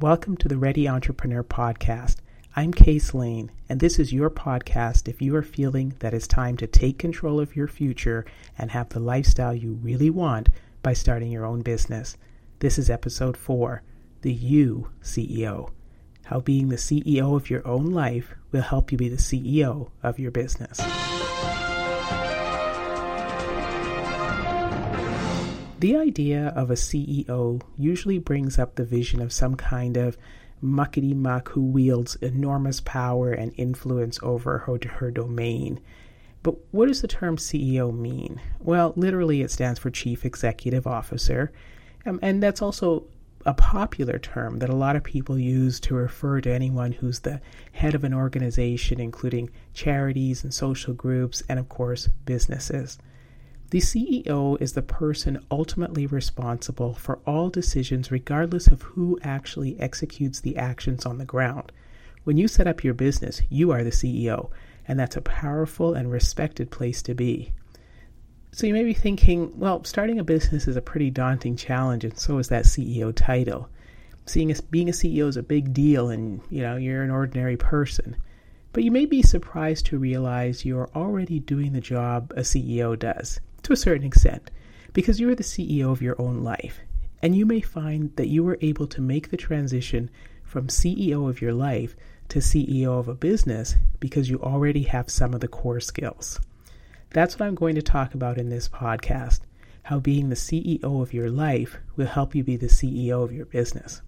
Welcome to the Ready Entrepreneur Podcast. I'm Case Lane, and this is your podcast if you are feeling that it's time to take control of your future and have the lifestyle you really want by starting your own business. This is episode four The You CEO. How being the CEO of your own life will help you be the CEO of your business. The idea of a CEO usually brings up the vision of some kind of muckety muck who wields enormous power and influence over her, her domain. But what does the term CEO mean? Well, literally, it stands for Chief Executive Officer, um, and that's also a popular term that a lot of people use to refer to anyone who's the head of an organization, including charities and social groups, and of course, businesses. The CEO is the person ultimately responsible for all decisions, regardless of who actually executes the actions on the ground. When you set up your business, you are the CEO, and that's a powerful and respected place to be. So you may be thinking, well, starting a business is a pretty daunting challenge, and so is that CEO title. Seeing as being a CEO is a big deal, and you know you're an ordinary person. But you may be surprised to realize you are already doing the job a CEO does to a certain extent, because you are the CEO of your own life. And you may find that you were able to make the transition from CEO of your life to CEO of a business because you already have some of the core skills. That's what I'm going to talk about in this podcast how being the CEO of your life will help you be the CEO of your business.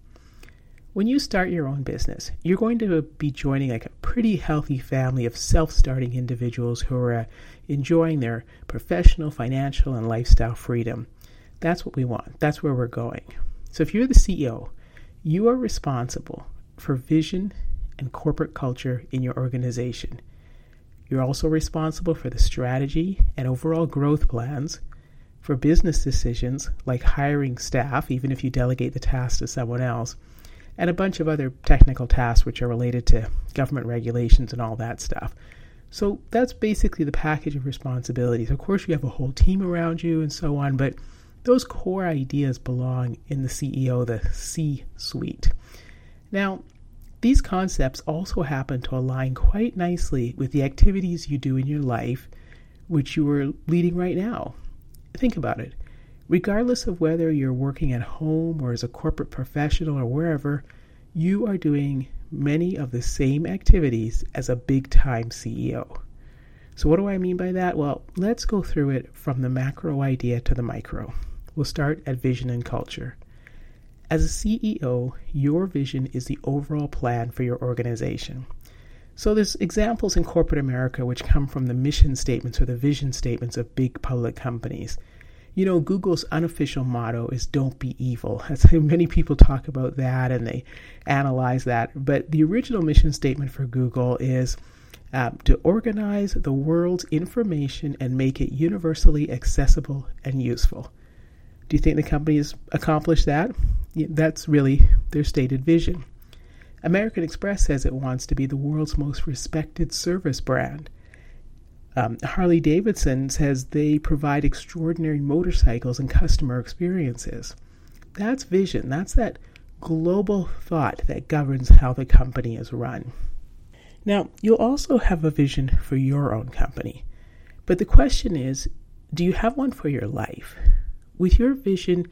When you start your own business, you're going to be joining like a pretty healthy family of self starting individuals who are uh, enjoying their professional, financial, and lifestyle freedom. That's what we want. That's where we're going. So if you're the CEO, you are responsible for vision and corporate culture in your organization. You're also responsible for the strategy and overall growth plans, for business decisions like hiring staff, even if you delegate the task to someone else and a bunch of other technical tasks which are related to government regulations and all that stuff. So that's basically the package of responsibilities. Of course, you have a whole team around you and so on, but those core ideas belong in the CEO, the C suite. Now, these concepts also happen to align quite nicely with the activities you do in your life, which you are leading right now. Think about it. Regardless of whether you're working at home or as a corporate professional or wherever, you are doing many of the same activities as a big time CEO. So, what do I mean by that? Well, let's go through it from the macro idea to the micro. We'll start at vision and culture. As a CEO, your vision is the overall plan for your organization. So there's examples in corporate America which come from the mission statements or the vision statements of big public companies. You know, Google's unofficial motto is don't be evil. As many people talk about that and they analyze that. But the original mission statement for Google is uh, to organize the world's information and make it universally accessible and useful. Do you think the company has accomplished that? That's really their stated vision. American Express says it wants to be the world's most respected service brand. Um, Harley Davidson says they provide extraordinary motorcycles and customer experiences. That's vision. That's that global thought that governs how the company is run. Now, you'll also have a vision for your own company. But the question is do you have one for your life? With your vision,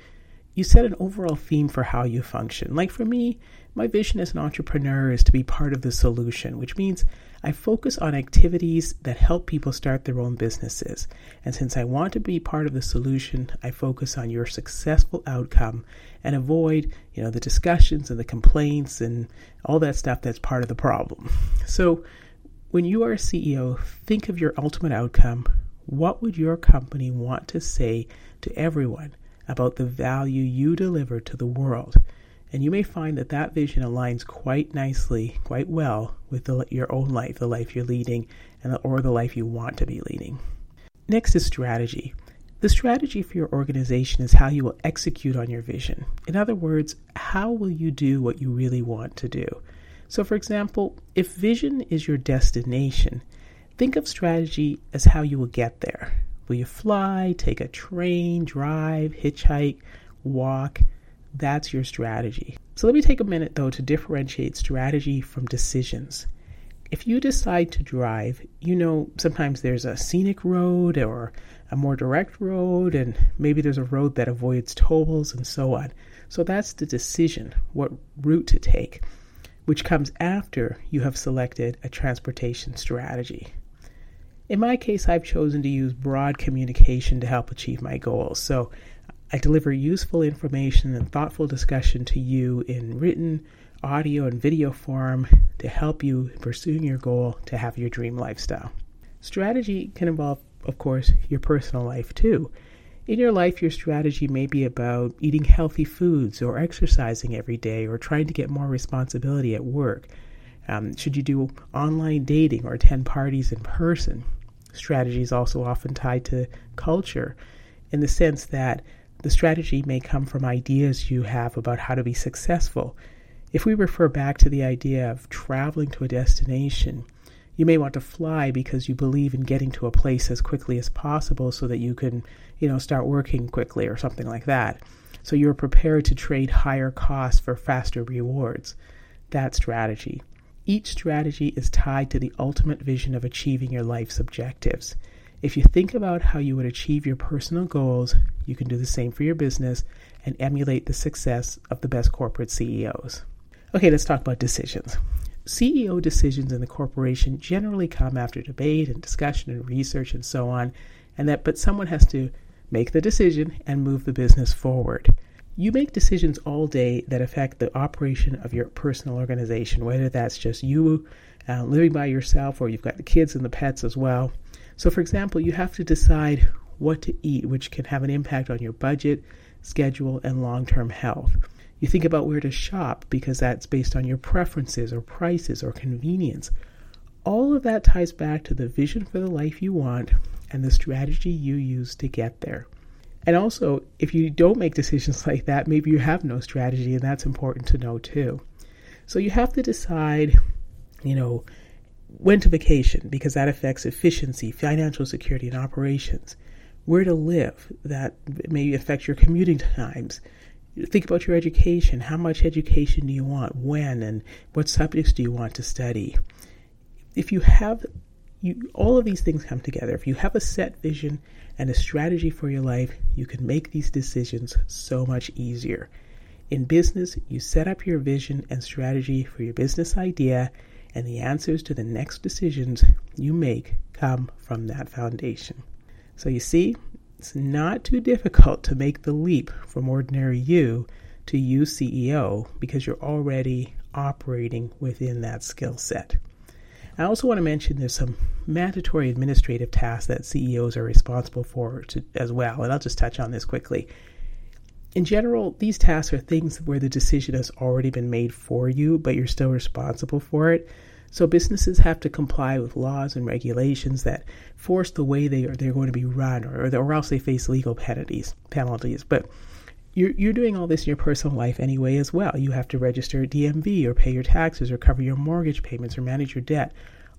you set an overall theme for how you function. Like for me, my vision as an entrepreneur is to be part of the solution, which means I focus on activities that help people start their own businesses. And since I want to be part of the solution, I focus on your successful outcome and avoid, you know, the discussions and the complaints and all that stuff that's part of the problem. So, when you are a CEO, think of your ultimate outcome. What would your company want to say to everyone about the value you deliver to the world? And you may find that that vision aligns quite nicely, quite well with the, your own life, the life you're leading, and the, or the life you want to be leading. Next is strategy. The strategy for your organization is how you will execute on your vision. In other words, how will you do what you really want to do? So, for example, if vision is your destination, think of strategy as how you will get there. Will you fly, take a train, drive, hitchhike, walk? That's your strategy. So let me take a minute though to differentiate strategy from decisions. If you decide to drive, you know sometimes there's a scenic road or a more direct road, and maybe there's a road that avoids tolls and so on. So that's the decision, what route to take, which comes after you have selected a transportation strategy. In my case, I've chosen to use broad communication to help achieve my goals. So I deliver useful information and thoughtful discussion to you in written, audio, and video form to help you pursuing your goal to have your dream lifestyle. Strategy can involve, of course, your personal life too. In your life, your strategy may be about eating healthy foods or exercising every day or trying to get more responsibility at work. Um, should you do online dating or attend parties in person? Strategy is also often tied to culture in the sense that the strategy may come from ideas you have about how to be successful. If we refer back to the idea of traveling to a destination, you may want to fly because you believe in getting to a place as quickly as possible so that you can, you know, start working quickly or something like that. So you're prepared to trade higher costs for faster rewards. That strategy. Each strategy is tied to the ultimate vision of achieving your life's objectives. If you think about how you would achieve your personal goals, you can do the same for your business and emulate the success of the best corporate CEOs. Okay, let's talk about decisions. CEO decisions in the corporation generally come after debate and discussion and research and so on, and that but someone has to make the decision and move the business forward. You make decisions all day that affect the operation of your personal organization, whether that's just you uh, living by yourself or you've got the kids and the pets as well. So, for example, you have to decide what to eat, which can have an impact on your budget, schedule, and long term health. You think about where to shop because that's based on your preferences or prices or convenience. All of that ties back to the vision for the life you want and the strategy you use to get there. And also, if you don't make decisions like that, maybe you have no strategy, and that's important to know too. So you have to decide, you know, when to vacation because that affects efficiency, financial security, and operations. Where to live that may affect your commuting times. Think about your education. How much education do you want? When and what subjects do you want to study? If you have you, all of these things come together. If you have a set vision and a strategy for your life, you can make these decisions so much easier. In business, you set up your vision and strategy for your business idea and the answers to the next decisions you make come from that foundation. So you see, it's not too difficult to make the leap from ordinary you to you CEO because you're already operating within that skill set. I also want to mention there's some mandatory administrative tasks that CEOs are responsible for to, as well, and I'll just touch on this quickly. In general, these tasks are things where the decision has already been made for you, but you're still responsible for it. So businesses have to comply with laws and regulations that force the way they are they're going to be run, or, or else they face legal penalties. Penalties, but you're, you're doing all this in your personal life anyway as well. You have to register a DMV or pay your taxes or cover your mortgage payments or manage your debt.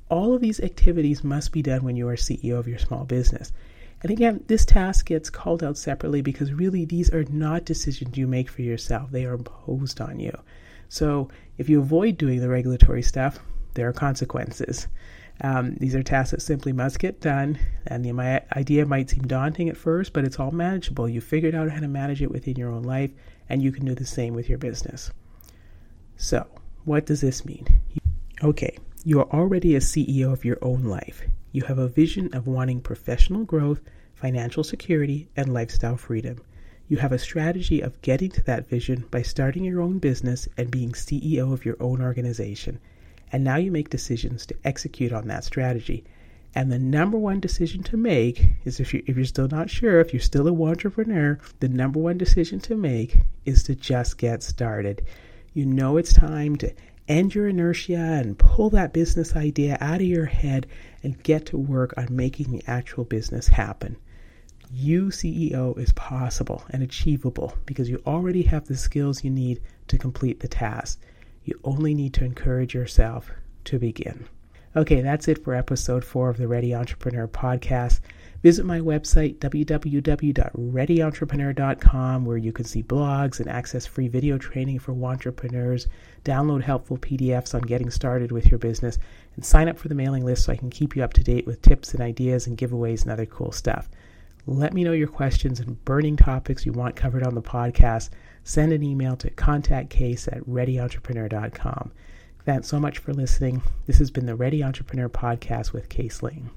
All of these activities must be done when you are CEO of your small business. And again, this task gets called out separately because really these are not decisions you make for yourself, they are imposed on you. So if you avoid doing the regulatory stuff, there are consequences. Um, these are tasks that simply must get done, and the my idea might seem daunting at first, but it's all manageable. You figured out how to manage it within your own life, and you can do the same with your business. So, what does this mean? Okay, you are already a CEO of your own life. You have a vision of wanting professional growth, financial security, and lifestyle freedom. You have a strategy of getting to that vision by starting your own business and being CEO of your own organization. And now you make decisions to execute on that strategy. And the number one decision to make is if, you, if you're still not sure, if you're still a wantrepreneur, the number one decision to make is to just get started. You know it's time to end your inertia and pull that business idea out of your head and get to work on making the actual business happen. You, CEO, is possible and achievable because you already have the skills you need to complete the task. You only need to encourage yourself to begin. Okay, that's it for episode four of the Ready Entrepreneur podcast. Visit my website, www.readyentrepreneur.com, where you can see blogs and access free video training for entrepreneurs, download helpful PDFs on getting started with your business, and sign up for the mailing list so I can keep you up to date with tips and ideas and giveaways and other cool stuff. Let me know your questions and burning topics you want covered on the podcast. Send an email to contactcase at readyentrepreneur.com. Thanks so much for listening. This has been the Ready Entrepreneur Podcast with Case Lane.